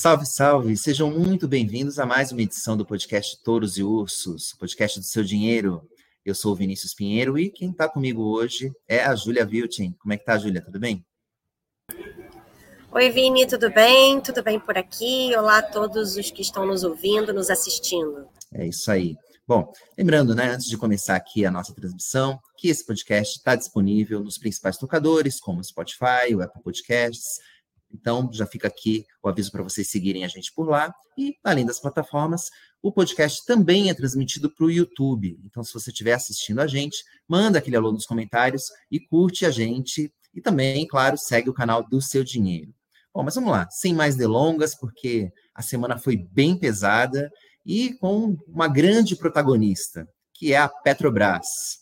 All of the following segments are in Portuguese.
Salve, salve! Sejam muito bem-vindos a mais uma edição do podcast Touros e Ursos, podcast do seu dinheiro. Eu sou o Vinícius Pinheiro e quem está comigo hoje é a Júlia Vilchen. Como é que tá, Júlia? Tudo bem? Oi, Vini, tudo bem? Tudo bem por aqui? Olá a todos os que estão nos ouvindo, nos assistindo. É isso aí. Bom, lembrando, né, antes de começar aqui a nossa transmissão, que esse podcast está disponível nos principais tocadores, como o Spotify, o Apple Podcasts, então, já fica aqui o aviso para vocês seguirem a gente por lá. E, além das plataformas, o podcast também é transmitido para o YouTube. Então, se você estiver assistindo a gente, manda aquele alô nos comentários e curte a gente. E também, claro, segue o canal do Seu Dinheiro. Bom, mas vamos lá, sem mais delongas, porque a semana foi bem pesada e com uma grande protagonista, que é a Petrobras.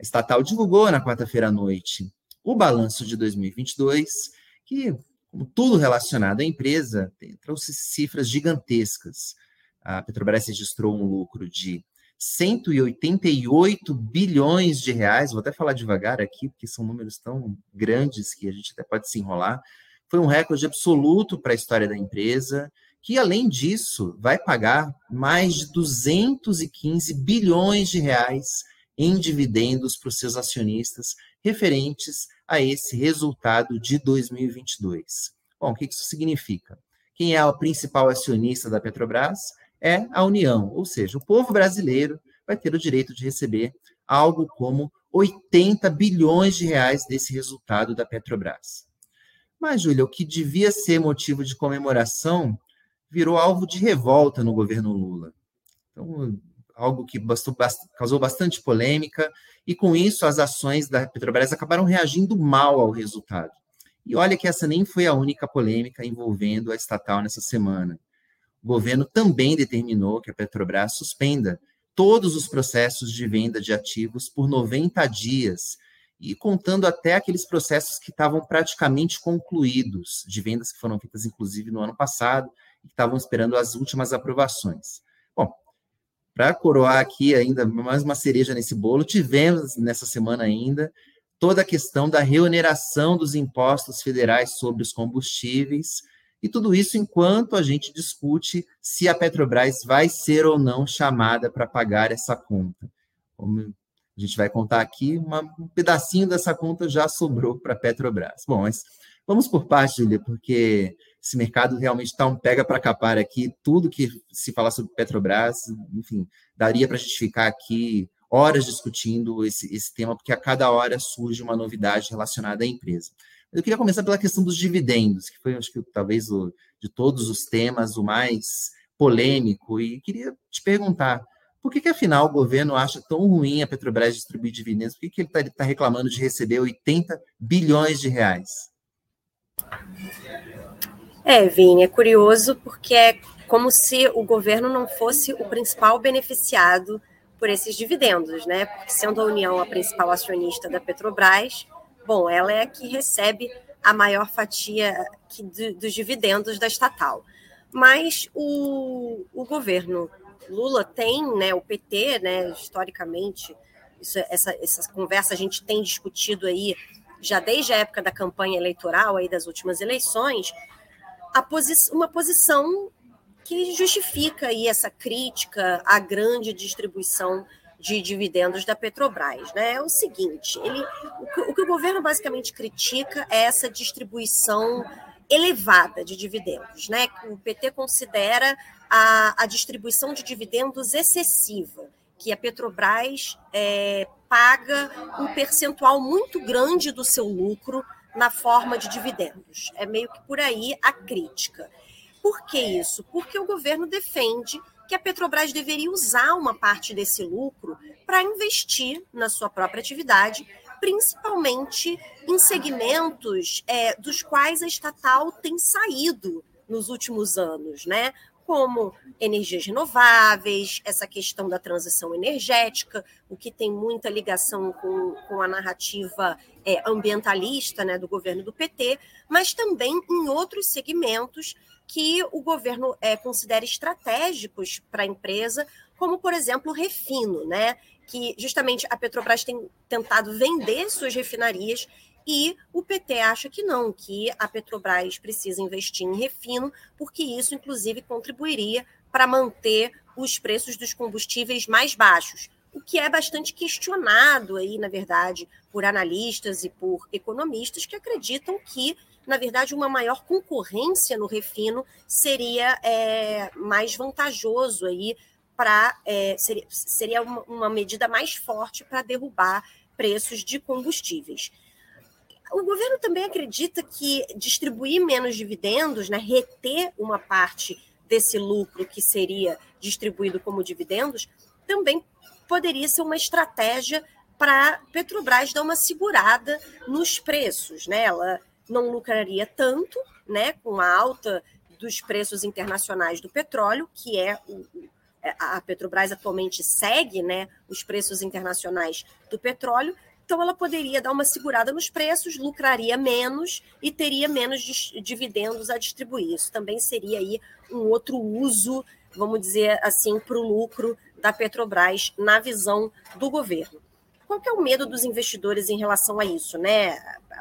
A estatal divulgou na quarta-feira à noite o balanço de 2022, que como tudo relacionado à empresa, trouxe cifras gigantescas. A Petrobras registrou um lucro de 188 bilhões de reais, vou até falar devagar aqui, porque são números tão grandes que a gente até pode se enrolar. Foi um recorde absoluto para a história da empresa, que, além disso, vai pagar mais de 215 bilhões de reais em dividendos para os seus acionistas referentes a esse resultado de 2022. Bom, o que isso significa? Quem é o principal acionista da Petrobras é a União, ou seja, o povo brasileiro vai ter o direito de receber algo como 80 bilhões de reais desse resultado da Petrobras. Mas, Júlia, o que devia ser motivo de comemoração virou alvo de revolta no governo Lula. Então, algo que bastou, causou bastante polêmica, e com isso as ações da Petrobras acabaram reagindo mal ao resultado. E olha que essa nem foi a única polêmica envolvendo a estatal nessa semana. O governo também determinou que a Petrobras suspenda todos os processos de venda de ativos por 90 dias, e contando até aqueles processos que estavam praticamente concluídos, de vendas que foram feitas inclusive no ano passado e que estavam esperando as últimas aprovações. Para coroar aqui ainda mais uma cereja nesse bolo, tivemos nessa semana ainda toda a questão da reoneração dos impostos federais sobre os combustíveis, e tudo isso enquanto a gente discute se a Petrobras vai ser ou não chamada para pagar essa conta. Como a gente vai contar aqui, uma, um pedacinho dessa conta já sobrou para a Petrobras. Bom, mas vamos por parte, Julia, porque esse mercado realmente está um pega para capar aqui. Tudo que se falar sobre Petrobras, enfim, daria para justificar aqui horas discutindo esse, esse tema, porque a cada hora surge uma novidade relacionada à empresa. Eu queria começar pela questão dos dividendos, que foi, acho que, talvez, o, de todos os temas, o mais polêmico, e queria te perguntar, por que, que afinal, o governo acha tão ruim a Petrobras distribuir dividendos? Por que, que ele está tá reclamando de receber 80 bilhões de reais? É, Vini, é curioso porque é como se o governo não fosse o principal beneficiado por esses dividendos, né? Porque sendo a União a principal acionista da Petrobras, bom, ela é a que recebe a maior fatia que, dos dividendos da estatal. Mas o, o governo Lula tem, né, o PT, né, historicamente, isso, essa, essa conversa a gente tem discutido aí já desde a época da campanha eleitoral, aí das últimas eleições, posi uma posição que justifica aí essa crítica à grande distribuição de dividendos da Petrobras. Né? É o seguinte: ele, o, que, o que o governo basicamente critica é essa distribuição elevada de dividendos, né? O PT considera a, a distribuição de dividendos excessiva, que a Petrobras é, paga um percentual muito grande do seu lucro na forma de dividendos. É meio que por aí a crítica. Por que isso? Porque o governo defende que a Petrobras deveria usar uma parte desse lucro para investir na sua própria atividade, principalmente em segmentos é, dos quais a estatal tem saído nos últimos anos, né? Como energias renováveis, essa questão da transição energética, o que tem muita ligação com, com a narrativa é, ambientalista né, do governo do PT, mas também em outros segmentos que o governo é, considera estratégicos para a empresa, como, por exemplo, o refino, né? que justamente a Petrobras tem tentado vender suas refinarias e o PT acha que não, que a Petrobras precisa investir em refino, porque isso, inclusive, contribuiria para manter os preços dos combustíveis mais baixos, o que é bastante questionado aí, na verdade, por analistas e por economistas que acreditam que, na verdade, uma maior concorrência no refino seria é, mais vantajoso aí para é, seria, seria uma, uma medida mais forte para derrubar preços de combustíveis. O governo também acredita que distribuir menos dividendos, né, reter uma parte desse lucro que seria distribuído como dividendos, também poderia ser uma estratégia para Petrobras dar uma segurada nos preços, né? Ela não lucraria tanto, né, com a alta dos preços internacionais do petróleo, que é o, a Petrobras atualmente segue, né, os preços internacionais do petróleo, então ela poderia dar uma segurada nos preços, lucraria menos e teria menos dividendos a distribuir. Isso também seria aí um outro uso, vamos dizer assim, para o lucro da Petrobras na visão do governo. Qual que é o medo dos investidores em relação a isso, né?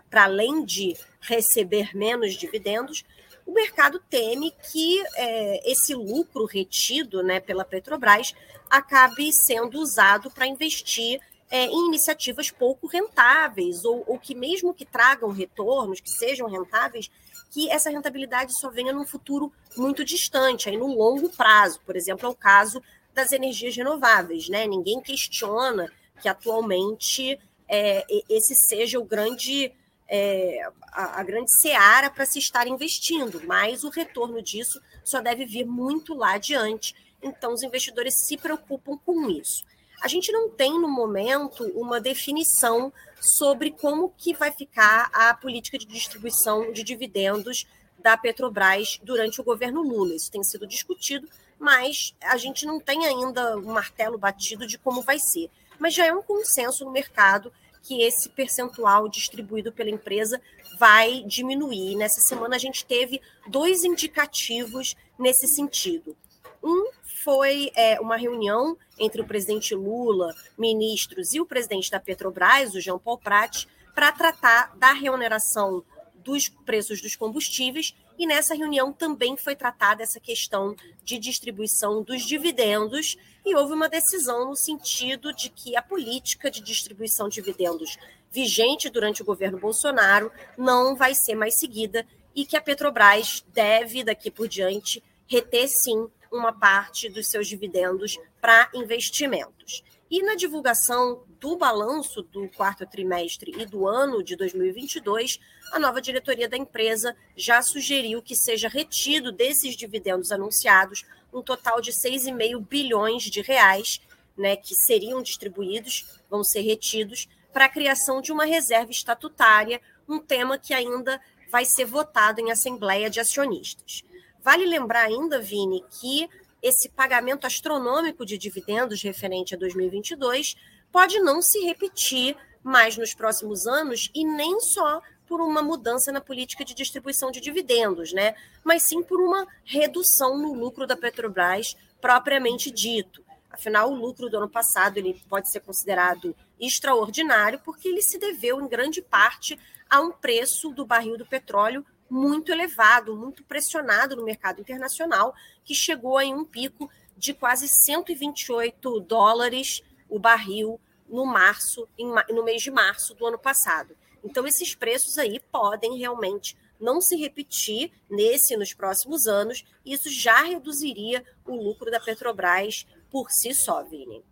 Para além de receber menos dividendos, o mercado teme que é, esse lucro retido né, pela Petrobras acabe sendo usado para investir é, em iniciativas pouco rentáveis, ou, ou que, mesmo que tragam retornos, que sejam rentáveis, que essa rentabilidade só venha num futuro muito distante, aí no longo prazo. Por exemplo, é o caso das energias renováveis. Né? Ninguém questiona que atualmente é, esse seja o grande. É, a, a grande seara para se estar investindo, mas o retorno disso só deve vir muito lá adiante. Então, os investidores se preocupam com isso. A gente não tem, no momento, uma definição sobre como que vai ficar a política de distribuição de dividendos da Petrobras durante o governo Lula. Isso tem sido discutido, mas a gente não tem ainda um martelo batido de como vai ser. Mas já é um consenso no mercado que esse percentual distribuído pela empresa vai diminuir. Nessa semana a gente teve dois indicativos nesse sentido. Um foi é, uma reunião entre o presidente Lula, ministros e o presidente da Petrobras, o Jean Paul Prat, para tratar da reoneração dos preços dos combustíveis. E nessa reunião também foi tratada essa questão de distribuição dos dividendos. E houve uma decisão no sentido de que a política de distribuição de dividendos vigente durante o governo Bolsonaro não vai ser mais seguida e que a Petrobras deve daqui por diante reter sim uma parte dos seus dividendos para investimentos. E na divulgação do balanço do quarto trimestre e do ano de 2022, a nova diretoria da empresa já sugeriu que seja retido desses dividendos anunciados um total de 6,5 bilhões de reais, né, que seriam distribuídos, vão ser retidos para a criação de uma reserva estatutária, um tema que ainda vai ser votado em assembleia de acionistas. Vale lembrar ainda, Vini, que esse pagamento astronômico de dividendos referente a 2022 pode não se repetir mais nos próximos anos e nem só por uma mudança na política de distribuição de dividendos, né? Mas sim por uma redução no lucro da Petrobras propriamente dito. Afinal, o lucro do ano passado ele pode ser considerado extraordinário porque ele se deveu em grande parte a um preço do barril do petróleo muito elevado, muito pressionado no mercado internacional, que chegou em um pico de quase 128 dólares o barril no março, no mês de março do ano passado. Então esses preços aí podem realmente não se repetir nesse e nos próximos anos, e isso já reduziria o lucro da Petrobras por si só, Vini.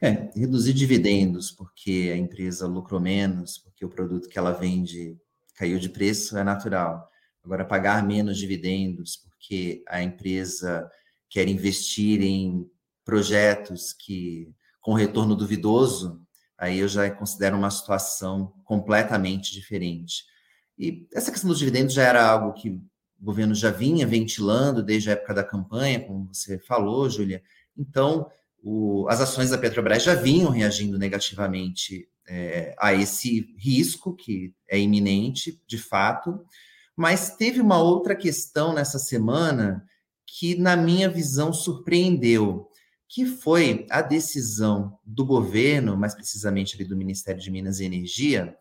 É, reduzir dividendos porque a empresa lucrou menos, porque o produto que ela vende caiu de preço, é natural. Agora, pagar menos dividendos, porque a empresa quer investir em projetos que com retorno duvidoso, aí eu já considero uma situação completamente diferente. E essa questão dos dividendos já era algo que o governo já vinha ventilando desde a época da campanha, como você falou, Júlia. Então, o, as ações da Petrobras já vinham reagindo negativamente é, a esse risco que é iminente, de fato, mas teve uma outra questão nessa semana que, na minha visão, surpreendeu, que foi a decisão do governo, mais precisamente ali do Ministério de Minas e Energia,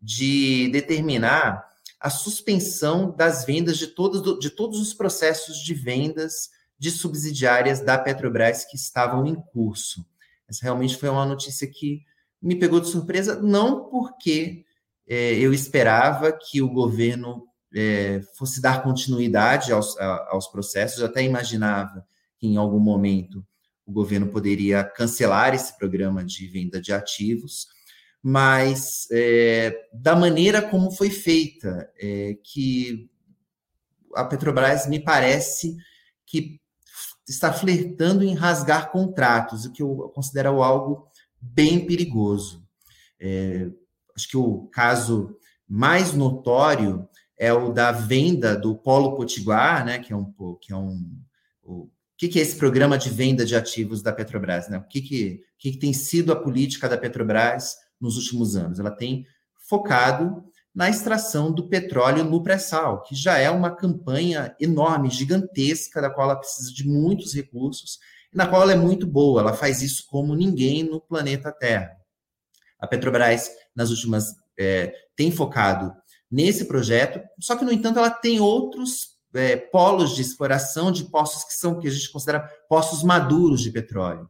de determinar a suspensão das vendas de todos, de todos os processos de vendas de subsidiárias da Petrobras que estavam em curso. Essa realmente foi uma notícia que me pegou de surpresa, não porque é, eu esperava que o governo é, fosse dar continuidade aos, a, aos processos, eu até imaginava que em algum momento o governo poderia cancelar esse programa de venda de ativos, mas é, da maneira como foi feita, é, que a Petrobras me parece que está flertando em rasgar contratos, o que eu considero algo bem perigoso. É, acho que o caso mais notório é o da venda do Polo Potiguar, né, que é um que é um o, que, que é esse programa de venda de ativos da Petrobras, né? O que, que, que, que tem sido a política da Petrobras nos últimos anos? Ela tem focado na extração do petróleo no pré-sal, que já é uma campanha enorme, gigantesca, da qual ela precisa de muitos recursos, na qual ela é muito boa. Ela faz isso como ninguém no planeta Terra. A Petrobras, nas últimas, é, tem focado nesse projeto, só que, no entanto, ela tem outros é, polos de exploração de poços que são que a gente considera poços maduros de petróleo,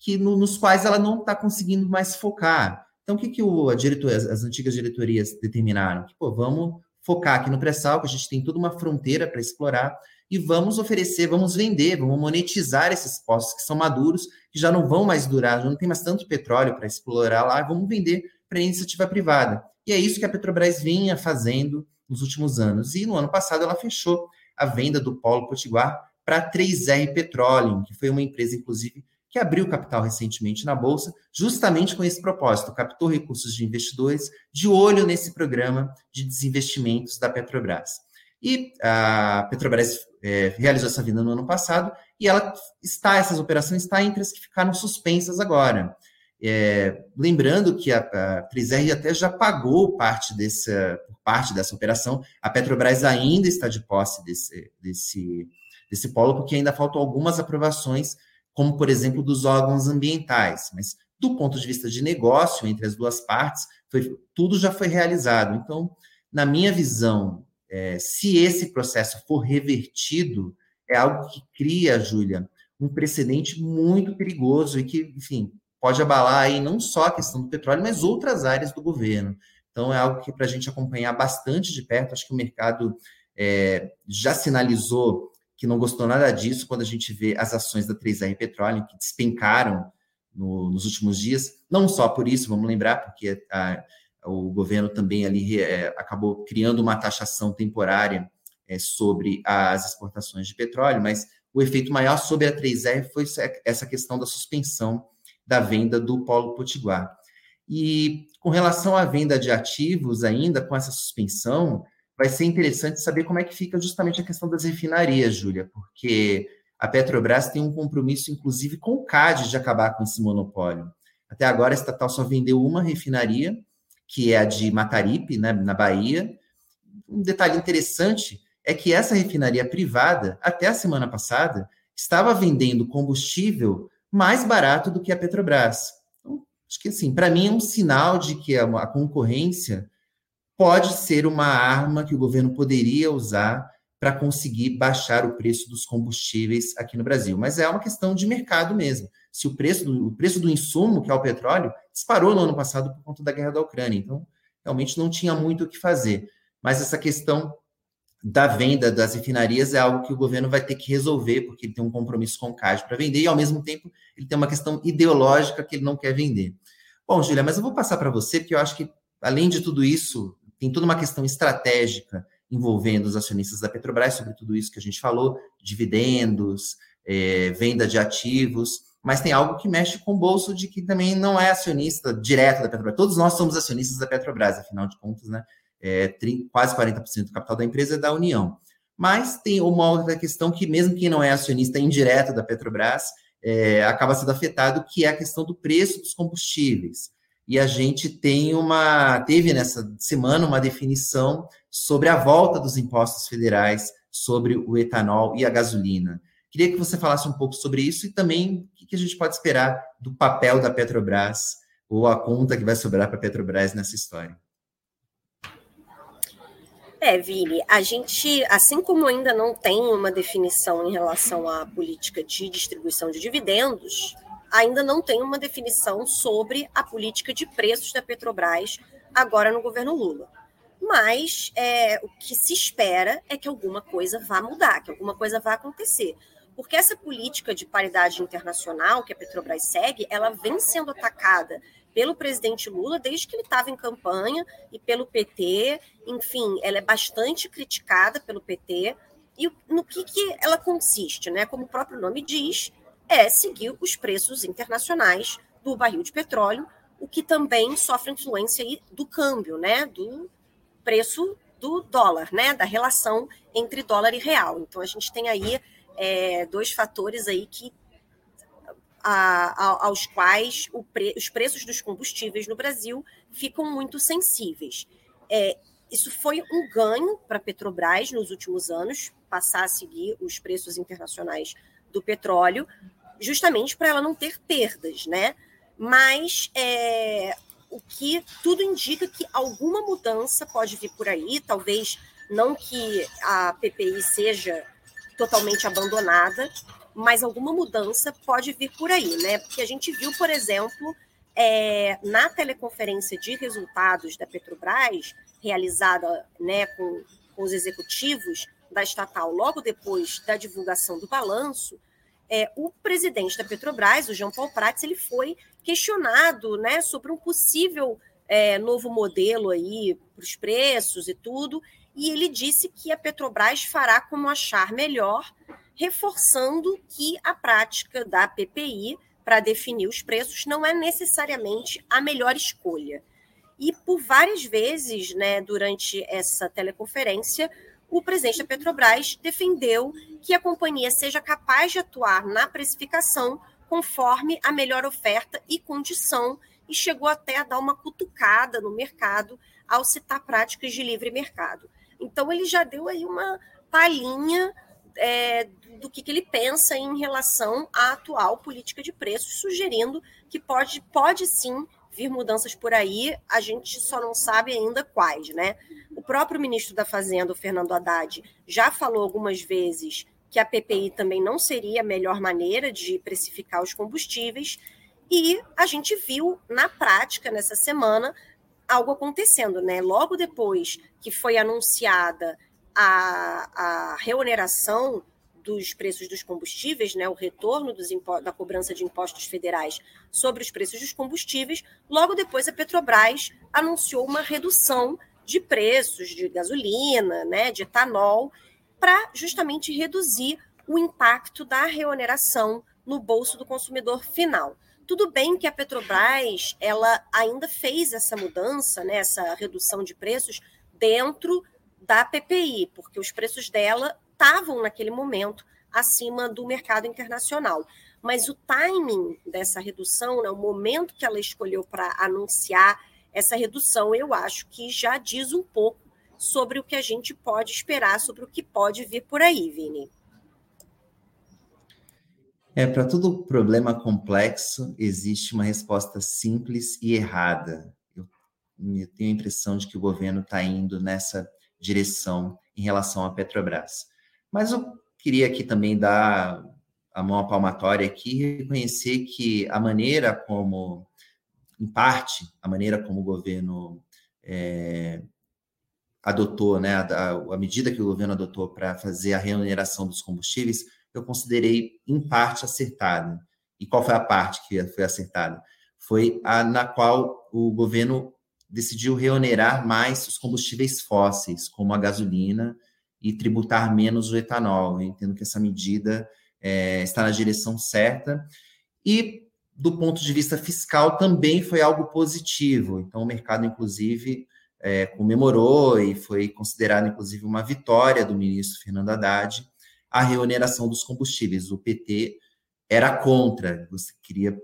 que no, nos quais ela não está conseguindo mais focar. Então, o que, que o, a diretoria, as, as antigas diretorias determinaram? Que, pô, vamos focar aqui no pré-sal, que a gente tem toda uma fronteira para explorar, e vamos oferecer, vamos vender, vamos monetizar esses poços que são maduros, que já não vão mais durar, já não tem mais tanto petróleo para explorar lá, vamos vender para iniciativa privada. E é isso que a Petrobras vinha fazendo nos últimos anos. E no ano passado ela fechou a venda do Polo Potiguar para 3R Petroleum, que foi uma empresa, inclusive, que abriu capital recentemente na Bolsa, justamente com esse propósito, captou recursos de investidores de olho nesse programa de desinvestimentos da Petrobras. E a Petrobras é, realizou essa venda no ano passado e ela está, essas operações estão entre as que ficaram suspensas agora. É, lembrando que a, a 3R até já pagou parte dessa, parte dessa operação, a Petrobras ainda está de posse desse, desse, desse polo, porque ainda faltam algumas aprovações, como, por exemplo, dos órgãos ambientais. Mas, do ponto de vista de negócio entre as duas partes, foi, tudo já foi realizado. Então, na minha visão, é, se esse processo for revertido, é algo que cria, Júlia, um precedente muito perigoso e que, enfim, pode abalar aí não só a questão do petróleo, mas outras áreas do governo. Então, é algo que para a gente acompanhar bastante de perto. Acho que o mercado é, já sinalizou que não gostou nada disso quando a gente vê as ações da 3R Petróleo, que despencaram no, nos últimos dias. Não só por isso, vamos lembrar, porque a, o governo também ali é, acabou criando uma taxação temporária é, sobre as exportações de petróleo, mas o efeito maior sobre a 3R foi essa questão da suspensão da venda do Polo Potiguar. E com relação à venda de ativos, ainda com essa suspensão, vai ser interessante saber como é que fica justamente a questão das refinarias, Júlia, porque a Petrobras tem um compromisso, inclusive, com o CAD de acabar com esse monopólio. Até agora, a estatal só vendeu uma refinaria, que é a de Mataripe, né, na Bahia. Um detalhe interessante é que essa refinaria privada, até a semana passada, estava vendendo combustível mais barato do que a Petrobras. Então, acho que assim, para mim é um sinal de que a, concorrência pode ser uma arma que o governo poderia usar para conseguir baixar o preço dos combustíveis aqui no Brasil. Mas é uma questão de mercado mesmo. Se o preço do, o preço do insumo, que é o petróleo, disparou no ano passado por conta da guerra da Ucrânia. Então, realmente não tinha muito o que fazer. Mas essa questão da venda das refinarias é algo que o governo vai ter que resolver, porque ele tem um compromisso com o CAD para vender, e ao mesmo tempo ele tem uma questão ideológica que ele não quer vender. Bom, Julia, mas eu vou passar para você, porque eu acho que, além de tudo isso, tem toda uma questão estratégica envolvendo os acionistas da Petrobras, sobre tudo isso que a gente falou, dividendos, é, venda de ativos, mas tem algo que mexe com o bolso de que também não é acionista direto da Petrobras. Todos nós somos acionistas da Petrobras, afinal de contas, né? é, 30, quase 40% do capital da empresa é da União. Mas tem uma outra questão que, mesmo quem não é acionista indireto da Petrobras, é, acaba sendo afetado, que é a questão do preço dos combustíveis. E a gente tem uma, teve nessa semana uma definição sobre a volta dos impostos federais sobre o etanol e a gasolina, Queria que você falasse um pouco sobre isso e também o que a gente pode esperar do papel da Petrobras ou a conta que vai sobrar para a Petrobras nessa história. É, Vili, a gente, assim como ainda não tem uma definição em relação à política de distribuição de dividendos, ainda não tem uma definição sobre a política de preços da Petrobras agora no governo Lula. Mas é, o que se espera é que alguma coisa vá mudar, que alguma coisa vá acontecer. Porque essa política de paridade internacional que a Petrobras segue, ela vem sendo atacada pelo presidente Lula desde que ele estava em campanha e pelo PT. Enfim, ela é bastante criticada pelo PT. E no que, que ela consiste? Né? Como o próprio nome diz, é seguir os preços internacionais do barril de petróleo, o que também sofre influência aí do câmbio, né? do preço do dólar, né? da relação entre dólar e real. Então, a gente tem aí é, dois fatores aí que a, a, aos quais pre, os preços dos combustíveis no Brasil ficam muito sensíveis. É, isso foi um ganho para a Petrobras nos últimos anos, passar a seguir os preços internacionais do petróleo, justamente para ela não ter perdas, né? Mas é, o que tudo indica que alguma mudança pode vir por aí, talvez não que a PPI seja totalmente abandonada, mas alguma mudança pode vir por aí, né? Porque a gente viu, por exemplo, é, na teleconferência de resultados da Petrobras, realizada né, com, com os executivos da estatal logo depois da divulgação do balanço, é, o presidente da Petrobras, o João Paulo Prats, ele foi questionado né, sobre um possível é, novo modelo aí para os preços e tudo, e ele disse que a Petrobras fará como achar melhor reforçando que a prática da PPI para definir os preços não é necessariamente a melhor escolha. E por várias vezes, né, durante essa teleconferência, o presidente da Petrobras defendeu que a companhia seja capaz de atuar na precificação conforme a melhor oferta e condição, e chegou até a dar uma cutucada no mercado ao citar práticas de livre mercado. Então, ele já deu aí uma palhinha é, do que, que, ele pensa em relação à atual política de preços, sugerindo que pode, pode sim vir mudanças por aí, a gente só não sabe ainda quais, né? O próprio ministro da Fazenda, o Fernando Haddad, já falou algumas vezes que a PPI também não seria a melhor maneira de precificar os combustíveis, e a gente viu na prática nessa semana algo acontecendo, né? Logo depois que foi anunciada a, a reoneração dos preços dos combustíveis, né, o retorno da cobrança de impostos federais sobre os preços dos combustíveis, logo depois a Petrobras anunciou uma redução de preços de gasolina, né, de etanol, para justamente reduzir o impacto da reoneração no bolso do consumidor final. Tudo bem que a Petrobras ela ainda fez essa mudança, né, essa redução de preços dentro da PPI, porque os preços dela estavam naquele momento acima do mercado internacional. Mas o timing dessa redução, né, o momento que ela escolheu para anunciar essa redução, eu acho que já diz um pouco sobre o que a gente pode esperar, sobre o que pode vir por aí, Vini. É, para todo problema complexo, existe uma resposta simples e errada. Eu, eu tenho a impressão de que o governo está indo nessa direção em relação à Petrobras. Mas eu queria aqui também dar a mão à palmatória aqui e reconhecer que a maneira como, em parte, a maneira como o governo é, adotou, né, a, a, medida que o governo adotou para fazer a remuneração dos combustíveis, eu considerei, em parte, acertada. E qual foi a parte que foi acertada? Foi a na qual o governo decidiu reonerar mais os combustíveis fósseis, como a gasolina, e tributar menos o etanol. Eu entendo que essa medida é, está na direção certa. E, do ponto de vista fiscal, também foi algo positivo. Então, o mercado, inclusive, é, comemorou e foi considerado, inclusive, uma vitória do ministro Fernando Haddad a reoneração dos combustíveis. O PT era contra, você queria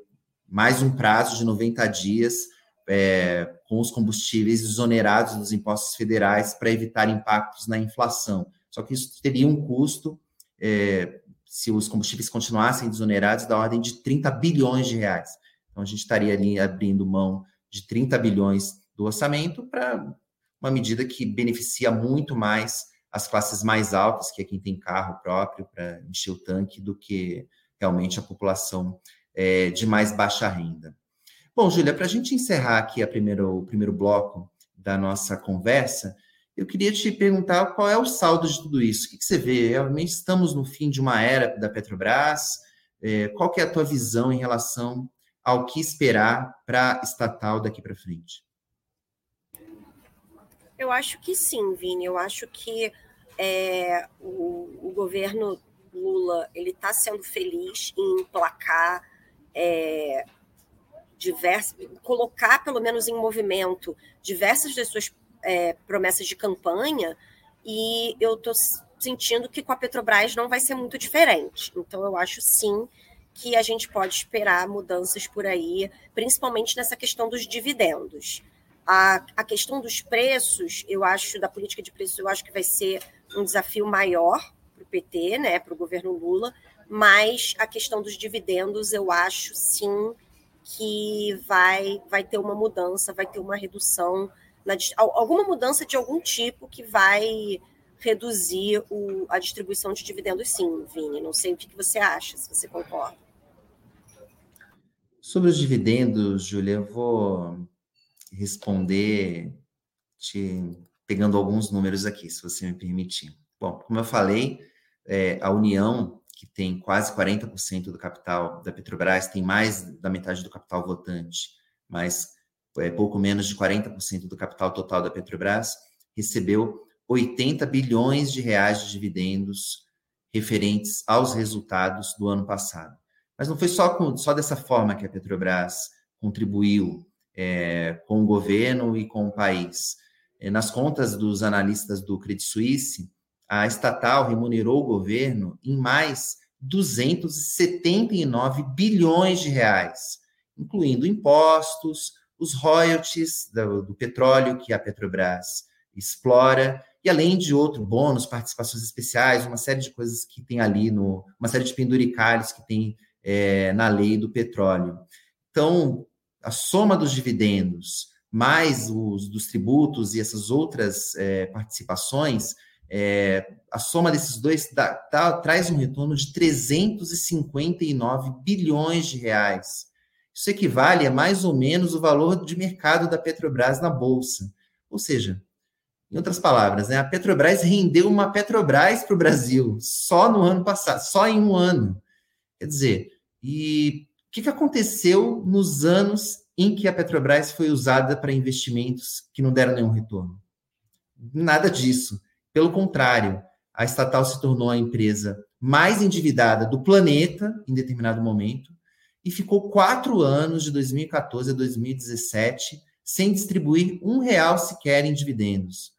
mais um prazo de 90 dias é, com os combustíveis exonerados dos impostos federais para evitar impactos na inflação. Só que isso teria um custo, é, se os combustíveis continuassem desonerados, da ordem de 30 bilhões de reais. Então, a gente estaria ali abrindo mão de 30 bilhões do orçamento para uma medida que beneficia muito mais as classes mais altas, que é quem tem carro próprio para encher o tanque, do que realmente a população é, de mais baixa renda. Bom, Júlia, para a gente encerrar aqui a primeiro, o primeiro bloco da nossa conversa, eu queria te perguntar qual é o saldo de tudo isso. O que, que você vê? Realmente estamos no fim de uma era da Petrobras. É, qual que é a tua visão em relação ao que esperar para estatal daqui para frente? Eu acho que sim, Vini. Eu acho que é, o, o, governo Lula ele está sendo feliz em emplacar é, diversos, colocar pelo menos em movimento diversas das suas é, promessas de campanha, e eu estou sentindo que com a Petrobras não vai ser muito diferente. Então, eu acho sim que a gente pode esperar mudanças por aí, principalmente nessa questão dos dividendos. A, a questão dos preços, eu acho, da política de preços, eu acho que vai ser um desafio maior para o PT, né, para o governo Lula, mas a questão dos dividendos, eu acho sim que vai, vai ter uma mudança, vai ter uma redução, na, alguma mudança de algum tipo que vai reduzir o, a distribuição de dividendos, sim, Vini. Não sei o que, que você acha, se você concorda. Sobre os dividendos, Júlia, eu vou responder te pegando alguns números aqui, se você me permitir. Bom, como eu falei, é, a União, que tem quase 40% do capital da Petrobras, tem mais da metade do capital votante, mas é, pouco menos de 40% do capital total da Petrobras, recebeu 80 bilhões de reais de dividendos referentes aos resultados do ano passado. Mas não foi só, com, só dessa forma que a Petrobras contribuiu é, com o governo e com o país. É, nas contas dos analistas do Credit Suisse, a estatal remunerou o governo em mais 279 bilhões de reais, incluindo impostos, os royalties do, do petróleo que a Petrobras explora, e além de outro bônus, participações especiais, uma série de coisas que tem ali no, uma série de penduricalhos que tem é, na lei do petróleo. Então, a soma dos dividendos mais os dos tributos e essas outras é, participações, é, a soma desses dois dá, dá, traz um retorno de 359 bilhões de reais. Isso equivale a mais ou menos o valor de mercado da Petrobras na Bolsa. Ou seja, em outras palavras, né, a Petrobras rendeu uma Petrobras para o Brasil só no ano passado, só em um ano. Quer dizer, e que, que aconteceu nos anos em que a Petrobras foi usada para investimentos que não deram nenhum retorno? Nada disso. Pelo contrário, a estatal se tornou a empresa mais endividada do planeta em determinado momento e ficou quatro anos, de 2014 a 2017, sem distribuir um real sequer em dividendos.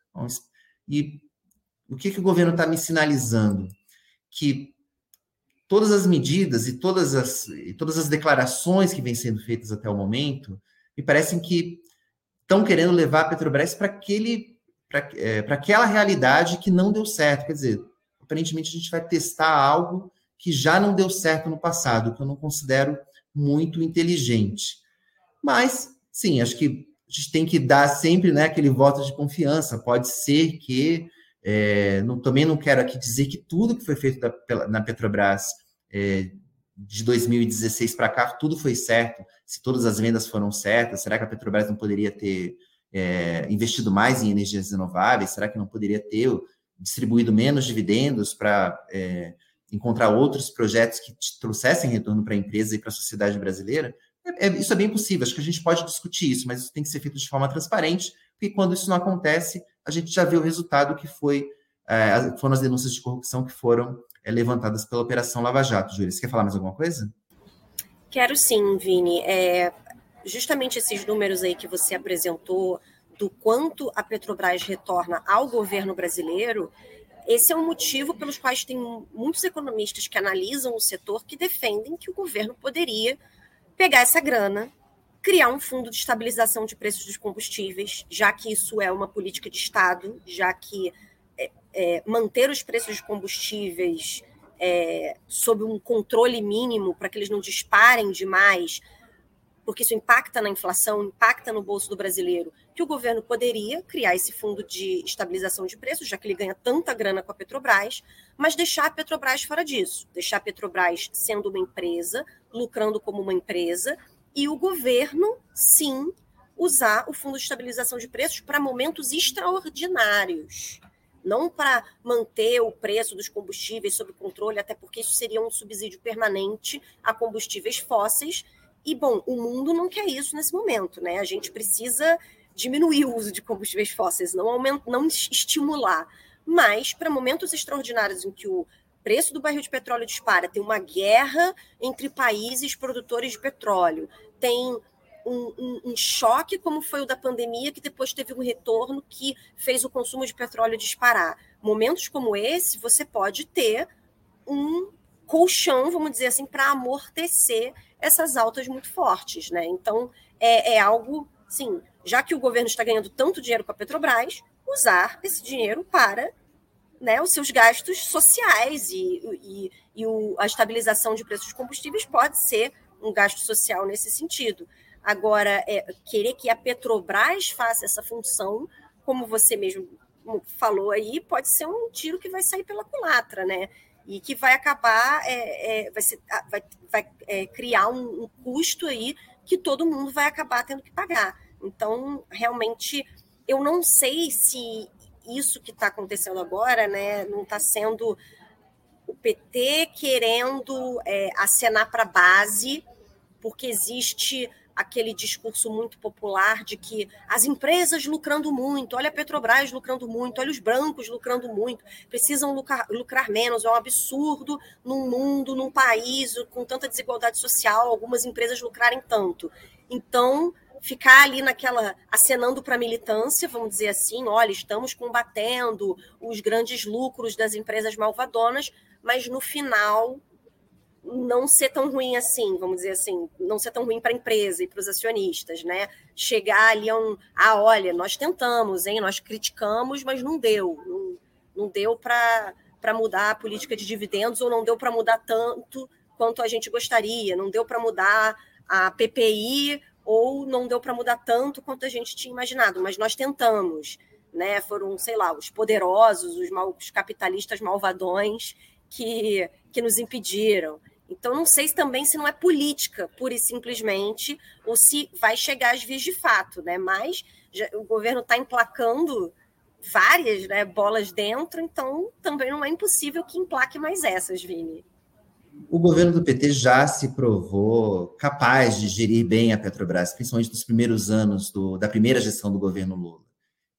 E o que, que o governo está me sinalizando? Que todas as medidas e todas as, e todas as declarações que vêm sendo feitas até o momento me parecem que estão querendo levar a Petrobras para aquele para é, aquela realidade que não deu certo. Quer dizer, aparentemente a gente vai testar algo que já não deu certo no passado, que eu não considero muito inteligente. Mas, sim, acho que a gente tem que dar sempre né, aquele voto de confiança. Pode ser que é, não, também não quero aqui dizer que tudo que foi feito da, pela, na Petrobras é, de 2016 para cá, tudo foi certo. Se todas as vendas foram certas, será que a Petrobras não poderia ter é, investido mais em energias renováveis? Será que não poderia ter distribuído menos dividendos para é, encontrar outros projetos que trouxessem retorno para a empresa e para a sociedade brasileira? É, é, isso é bem possível, acho que a gente pode discutir isso, mas isso tem que ser feito de forma transparente, porque quando isso não acontece, a gente já vê o resultado que foi, é, foram as denúncias de corrupção que foram é, levantadas pela Operação Lava Jato. Júlia, você quer falar mais alguma coisa? Quero sim, Vini. É, justamente esses números aí que você apresentou do quanto a Petrobras retorna ao governo brasileiro, esse é um motivo pelos quais tem muitos economistas que analisam o setor que defendem que o governo poderia pegar essa grana, criar um fundo de estabilização de preços dos combustíveis, já que isso é uma política de Estado, já que é, manter os preços de combustíveis é, sob um controle mínimo para que eles não disparem demais, porque isso impacta na inflação, impacta no bolso do brasileiro, que o governo poderia criar esse fundo de estabilização de preços, já que ele ganha tanta grana com a Petrobras, mas deixar a Petrobras fora disso, deixar a Petrobras sendo uma empresa, lucrando como uma empresa, e o governo, sim, usar o fundo de estabilização de preços para momentos extraordinários. Não para manter o preço dos combustíveis sob controle, até porque isso seria um subsídio permanente a combustíveis fósseis. E, bom, o mundo não quer isso nesse momento, né? A gente precisa diminuir o uso de combustíveis fósseis, não, aumentar, não estimular. Mas, para momentos extraordinários em que o preço do barril de petróleo dispara, tem uma guerra entre países produtores de petróleo, tem um, um, um, choque como foi o da pandemia, que depois teve um retorno que fez o consumo de petróleo disparar. Momentos como esse, você pode ter um colchão, vamos dizer assim, para amortecer essas altas muito fortes, né? Então, é, é algo, sim, já que o governo está ganhando tanto dinheiro com a Petrobras, usar esse dinheiro para né, os seus gastos sociais e, e, e o, a estabilização de preços de combustíveis pode ser um gasto social nesse sentido. Agora, é, querer que a Petrobras faça essa função, como você mesmo falou aí, pode ser um tiro que vai sair pela culatra, né? E que vai acabar, é, é, vai, ser, vai, vai é, criar um, um custo aí que todo mundo vai acabar tendo que pagar. Então, realmente, eu não sei se isso que está acontecendo agora, né, não está sendo o PT querendo é, acenar para a base, porque existe aquele discurso muito popular de que as empresas lucrando muito, olha a Petrobras lucrando muito, olha os brancos lucrando muito, precisam lucrar, lucrar menos, é um absurdo num mundo, num país com tanta desigualdade social, algumas empresas lucrarem tanto. Então, ficar ali naquela acenando para a militância, vamos dizer assim, olha, estamos combatendo os grandes lucros das empresas malvadonas, mas no final não ser tão ruim assim, vamos dizer assim, não ser tão ruim para a empresa e para os acionistas, né? Chegar ali a um, ah, olha, nós tentamos, hein, nós criticamos, mas não deu, não, não deu para mudar a política de dividendos ou não deu para mudar tanto quanto a gente gostaria, não deu para mudar a PPI ou não deu para mudar tanto quanto a gente tinha imaginado, mas nós tentamos, né? Foram, sei lá, os poderosos, os, mal, os capitalistas malvadões que, que nos impediram. Então, não sei se também se não é política, pura e simplesmente, ou se vai chegar às vias de fato, né? Mas já, o governo está emplacando várias né, bolas dentro, então também não é impossível que emplaque mais essas, Vini o governo do PT já se provou capaz de gerir bem a Petrobras, principalmente nos primeiros anos do, da primeira gestão do governo Lula.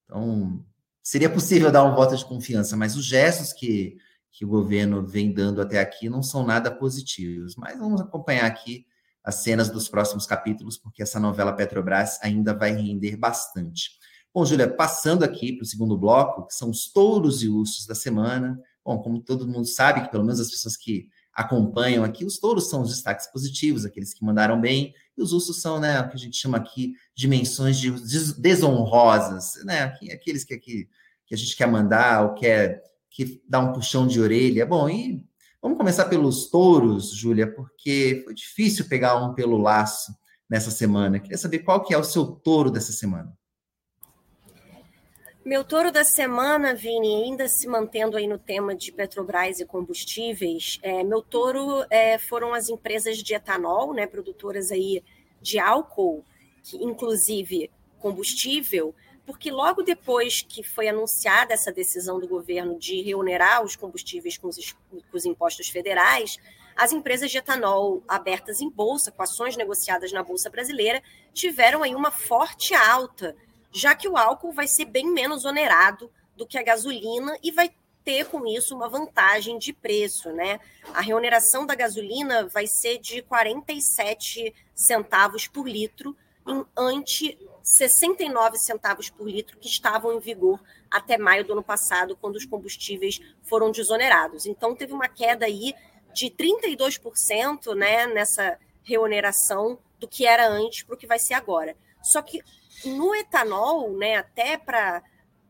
Então, seria possível dar um voto de confiança, mas os gestos que, que o governo vem dando até aqui não são nada positivos. Mas vamos acompanhar aqui as cenas dos próximos capítulos, porque essa novela Petrobras ainda vai render bastante. Bom, Júlia, passando aqui para o segundo bloco, que são os touros e ursos da semana. Bom, como todo mundo sabe, que pelo menos as pessoas que acompanham aqui. Os touros são os destaques positivos, aqueles que mandaram bem, e os ursos são, né, o que a gente chama aqui dimensões de desonrosas, né, aqueles que, que, que a gente quer mandar ou quer que dá um puxão de orelha. Bom, e vamos começar pelos touros, Júlia, porque foi difícil pegar um pelo laço nessa semana. Queria saber qual que é o seu touro dessa semana. Meu touro da semana, Vini, ainda se mantendo aí no tema de Petrobras e combustíveis, é, meu touro é, foram as empresas de etanol, né, produtoras aí de álcool, que inclusive combustível, porque logo depois que foi anunciada essa decisão do governo de reonerar os combustíveis com os, com os impostos federais, as empresas de etanol abertas em bolsa, com ações negociadas na bolsa brasileira, tiveram aí uma forte alta já que o álcool vai ser bem menos onerado do que a gasolina e vai ter com isso uma vantagem de preço, né? A reoneração da gasolina vai ser de 47 centavos por litro, em ante 69 centavos por litro que estavam em vigor até maio do ano passado, quando os combustíveis foram desonerados. Então teve uma queda aí de 32%, né, nessa reoneração do que era antes para o que vai ser agora. Só que no etanol, né, até para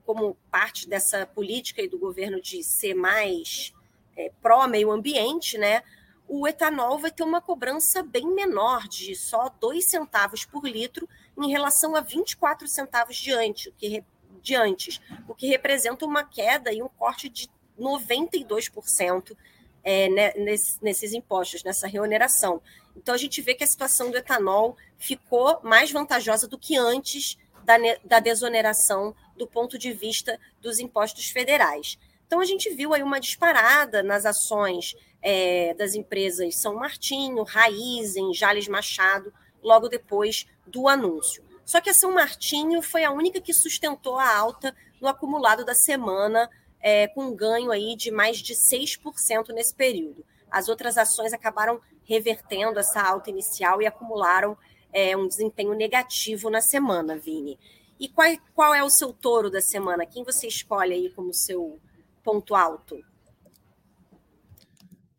como parte dessa política do governo de ser mais é, pró-meio ambiente, né? O etanol vai ter uma cobrança bem menor, de só 2 centavos por litro, em relação a 24 centavos de antes, o que, de antes, o que representa uma queda e um corte de 92% é, né, nesses impostos, nessa reoneração. Então, a gente vê que a situação do etanol ficou mais vantajosa do que antes da, da desoneração do ponto de vista dos impostos federais. Então, a gente viu aí uma disparada nas ações é, das empresas São Martinho, Raizen, Jales Machado, logo depois do anúncio. Só que a São Martinho foi a única que sustentou a alta no acumulado da semana, é, com um ganho aí de mais de 6% nesse período. As outras ações acabaram revertendo essa alta inicial e acumularam é, um desempenho negativo na semana, Vini. E qual, qual é o seu touro da semana? Quem você escolhe aí como seu ponto alto?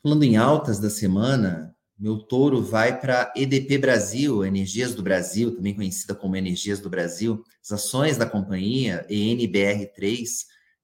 Falando em altas da semana, meu touro vai para EDP Brasil, Energias do Brasil, também conhecida como Energias do Brasil. As ações da companhia, ENBR3,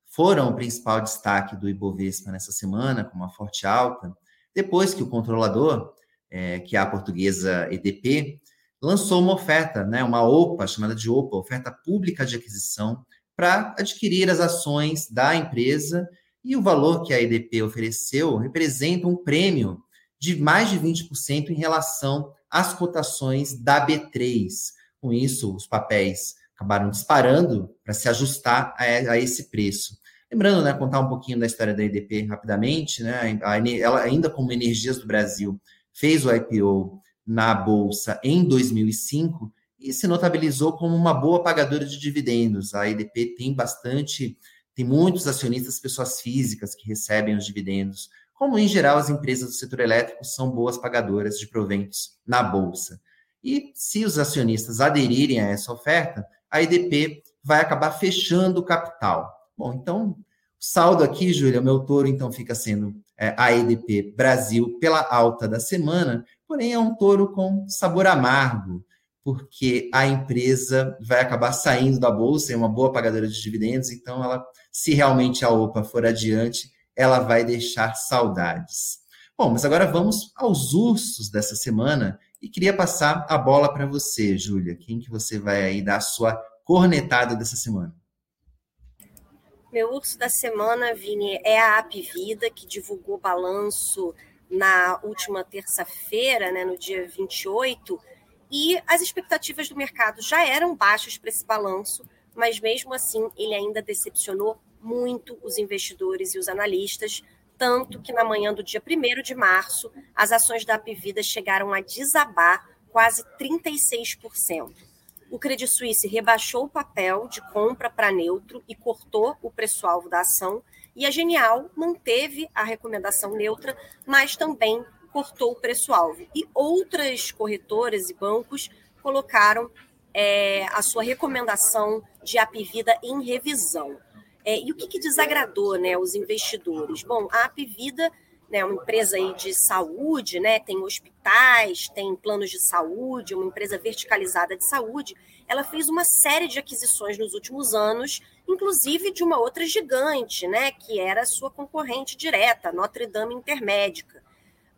foram o principal destaque do Ibovespa nessa semana, com uma forte alta, depois que o controlador, é, que é a portuguesa EDP, lançou uma oferta, né, uma OPA, chamada de OPA, oferta pública de aquisição, para adquirir as ações da empresa, e o valor que a EDP ofereceu representa um prêmio de mais de 20% em relação às cotações da B3. Com isso, os papéis acabaram disparando para se ajustar a, a, esse preço. Lembrando, né, contar um pouquinho da história da EDP rapidamente, né, ela ainda como Energias do Brasil fez o IPO na bolsa em 2005 e se notabilizou como uma boa pagadora de dividendos. A EDP tem bastante, tem muitos acionistas, pessoas físicas que recebem os dividendos, como em geral as empresas do setor elétrico são boas pagadoras de proventos na bolsa. E se os acionistas aderirem a essa oferta, a EDP vai acabar fechando o capital. Bom, então, saldo aqui, Júlia, meu touro, então, fica sendo é, a EDP Brasil pela alta da semana, porém é um touro com sabor amargo, porque a empresa vai acabar saindo da bolsa, é uma boa pagadora de dividendos, então ela, se realmente a OPA for adiante, ela vai deixar saudades. Bom, mas agora vamos aos ursos dessa semana e queria passar a bola para você, Júlia. Quem que você vai aí dar a sua cornetada dessa semana? Meu urso da semana, Vini, é a Apvida, que divulgou balanço na última terça-feira, né, no dia 28, e as expectativas do mercado já eram baixas para esse balanço, mas mesmo assim ele ainda decepcionou muito os investidores e os analistas, tanto que na manhã do dia 1 de março, as ações da Apvida chegaram a desabar quase 36%. O Credit Suisse rebaixou o papel de compra para neutro e cortou o preço-alvo da ação, e a Genial manteve a recomendação neutra, mas também cortou o preço-alvo. E outras corretoras e bancos colocaram é, a sua recomendação de Apvida em revisão. É, e o que, que desagradou né, os investidores? Bom, a Apvida né, uma empresa aí de saúde, né, tem hospitais, tem planos de saúde, uma empresa verticalizada de saúde, ela fez uma série de aquisições nos últimos anos, inclusive de uma outra gigante, né, que era sua concorrente direta, Notre Dame Intermédica.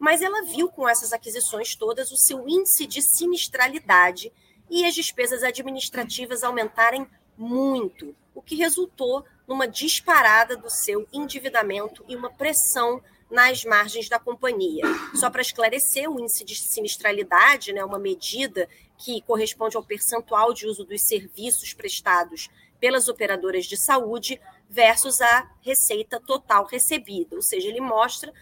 Mas ela viu com essas aquisições todas o seu índice de sinistralidade e as despesas administrativas aumentarem muito, o que resultou numa disparada do seu endividamento e uma pressão nas margens da companhia. Só para esclarecer, o índice de sinistralidade, né, uma medida que corresponde ao percentual de uso dos serviços prestados pelas operadoras de saúde versus a receita total recebida, ou seja, ele mostra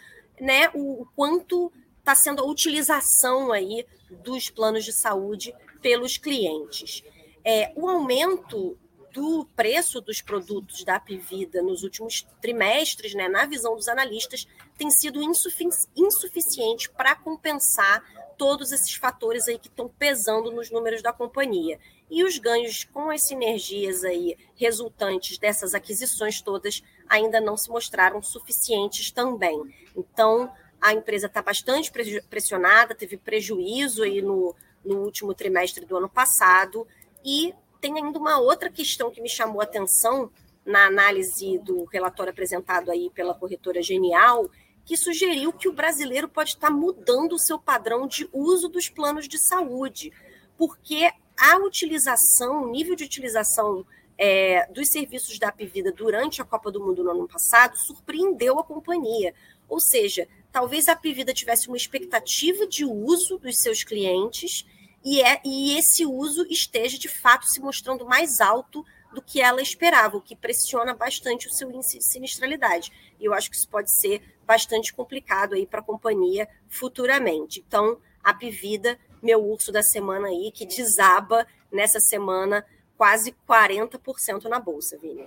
né, o, quanto está sendo a utilização aí dos planos de saúde pelos clientes. É, o aumento do preço dos produtos da Apivida nos últimos trimestres, né, na visão dos analistas, tem sido insufici insuficiente para compensar todos esses fatores aí que estão pesando nos números da companhia. E os ganhos com as sinergias aí resultantes dessas aquisições todas ainda não se mostraram suficientes também. Então, a empresa está bastante pressionada, teve prejuízo aí no, no último trimestre do ano passado e tem ainda uma outra questão que me chamou a atenção na análise do relatório apresentado aí pela corretora Genial, que sugeriu que o brasileiro pode estar mudando o seu padrão de uso dos planos de saúde, porque a utilização, o nível de utilização é, dos serviços da Apivida durante a Copa do Mundo no ano passado surpreendeu a companhia. Ou seja, talvez a Apivida tivesse uma expectativa de uso dos seus clientes e, é, e esse uso esteja de fato se mostrando mais alto do que ela esperava, o que pressiona bastante o seu índice de sinistralidade. E eu acho que isso pode ser bastante complicado aí para a companhia futuramente. Então, a Pivida, meu urso da semana aí, que desaba nessa semana quase 40% na bolsa, Vini.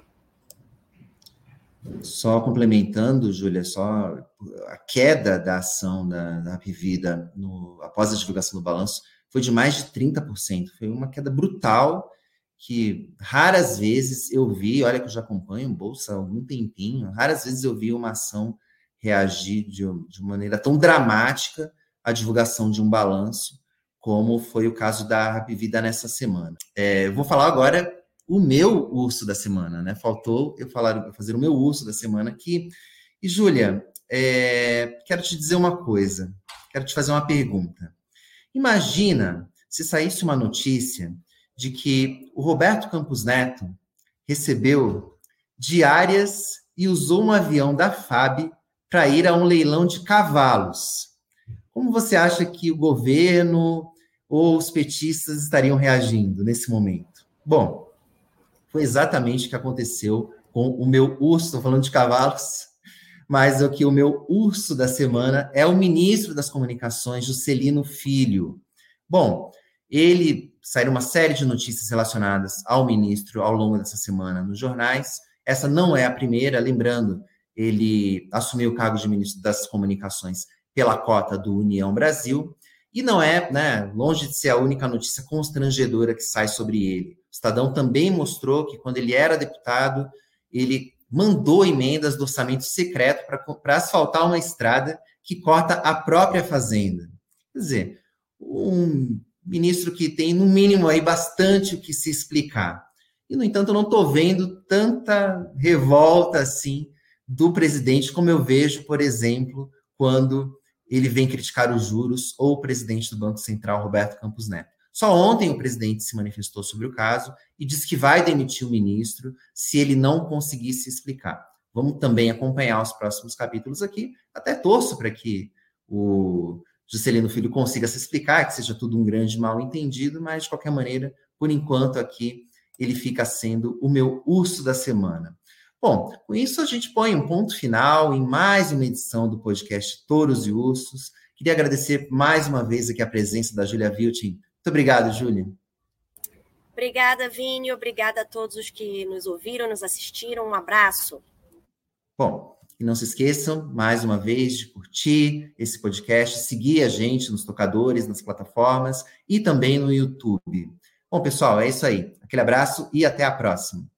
Só complementando, Júlia, só a queda da ação da, da no, após a divulgação do balanço foi de mais de 30%. Foi uma queda brutal que raras vezes eu vi, olha que eu já acompanho Bolsa há algum tempinho, raras vezes eu vi uma ação reagir de, de maneira tão dramática à divulgação de um balanço, como foi o caso da Vida nessa semana. É, vou falar agora o meu urso da semana, né? Faltou eu falar, fazer o meu urso da semana aqui. E, Júlia, é, quero te dizer uma coisa, quero te fazer uma pergunta. Imagina se saísse uma notícia de que o Roberto Campos Neto recebeu diárias e usou um avião da FAB para ir a um leilão de cavalos. Como você acha que o governo ou os petistas estariam reagindo nesse momento? Bom, foi exatamente o que aconteceu com o meu urso, estou falando de cavalos, mas o que o meu urso da semana é o ministro das Comunicações, Juscelino Filho. Bom, ele saíram uma série de notícias relacionadas ao ministro ao longo dessa semana nos jornais. Essa não é a primeira, lembrando, ele assumiu o cargo de ministro das Comunicações pela cota do União Brasil, e não é, né, longe de ser a única notícia constrangedora que sai sobre ele. O Estadão também mostrou que quando ele era deputado, ele mandou emendas do orçamento secreto para asfaltar uma estrada que corta a própria fazenda. Quer dizer, um ministro que tem, no mínimo, aí bastante o que se explicar. E, no entanto, eu não estou vendo tanta revolta assim do presidente como eu vejo, por exemplo, quando ele vem criticar os juros ou o presidente do Banco Central, Roberto Campos Neto. Só ontem o presidente se manifestou sobre o caso e disse que vai demitir o ministro se ele não conseguir se explicar. Vamos também acompanhar os próximos capítulos aqui. Até torço para que o Juscelino Filho consiga se explicar, que seja tudo um grande mal entendido, mas de qualquer maneira, por enquanto aqui, ele fica sendo o meu urso da semana. Bom, com isso a gente põe um ponto final em mais uma edição do podcast Touros e Ursos. Queria agradecer mais uma vez aqui a presença da Júlia Viltin muito obrigado, Júlia. Obrigada, Vini. Obrigada a todos os que nos ouviram, nos assistiram. Um abraço. Bom, e não se esqueçam, mais uma vez, de curtir esse podcast, seguir a gente nos tocadores, nas plataformas e também no YouTube. Bom, pessoal, é isso aí. Aquele abraço e até a próxima.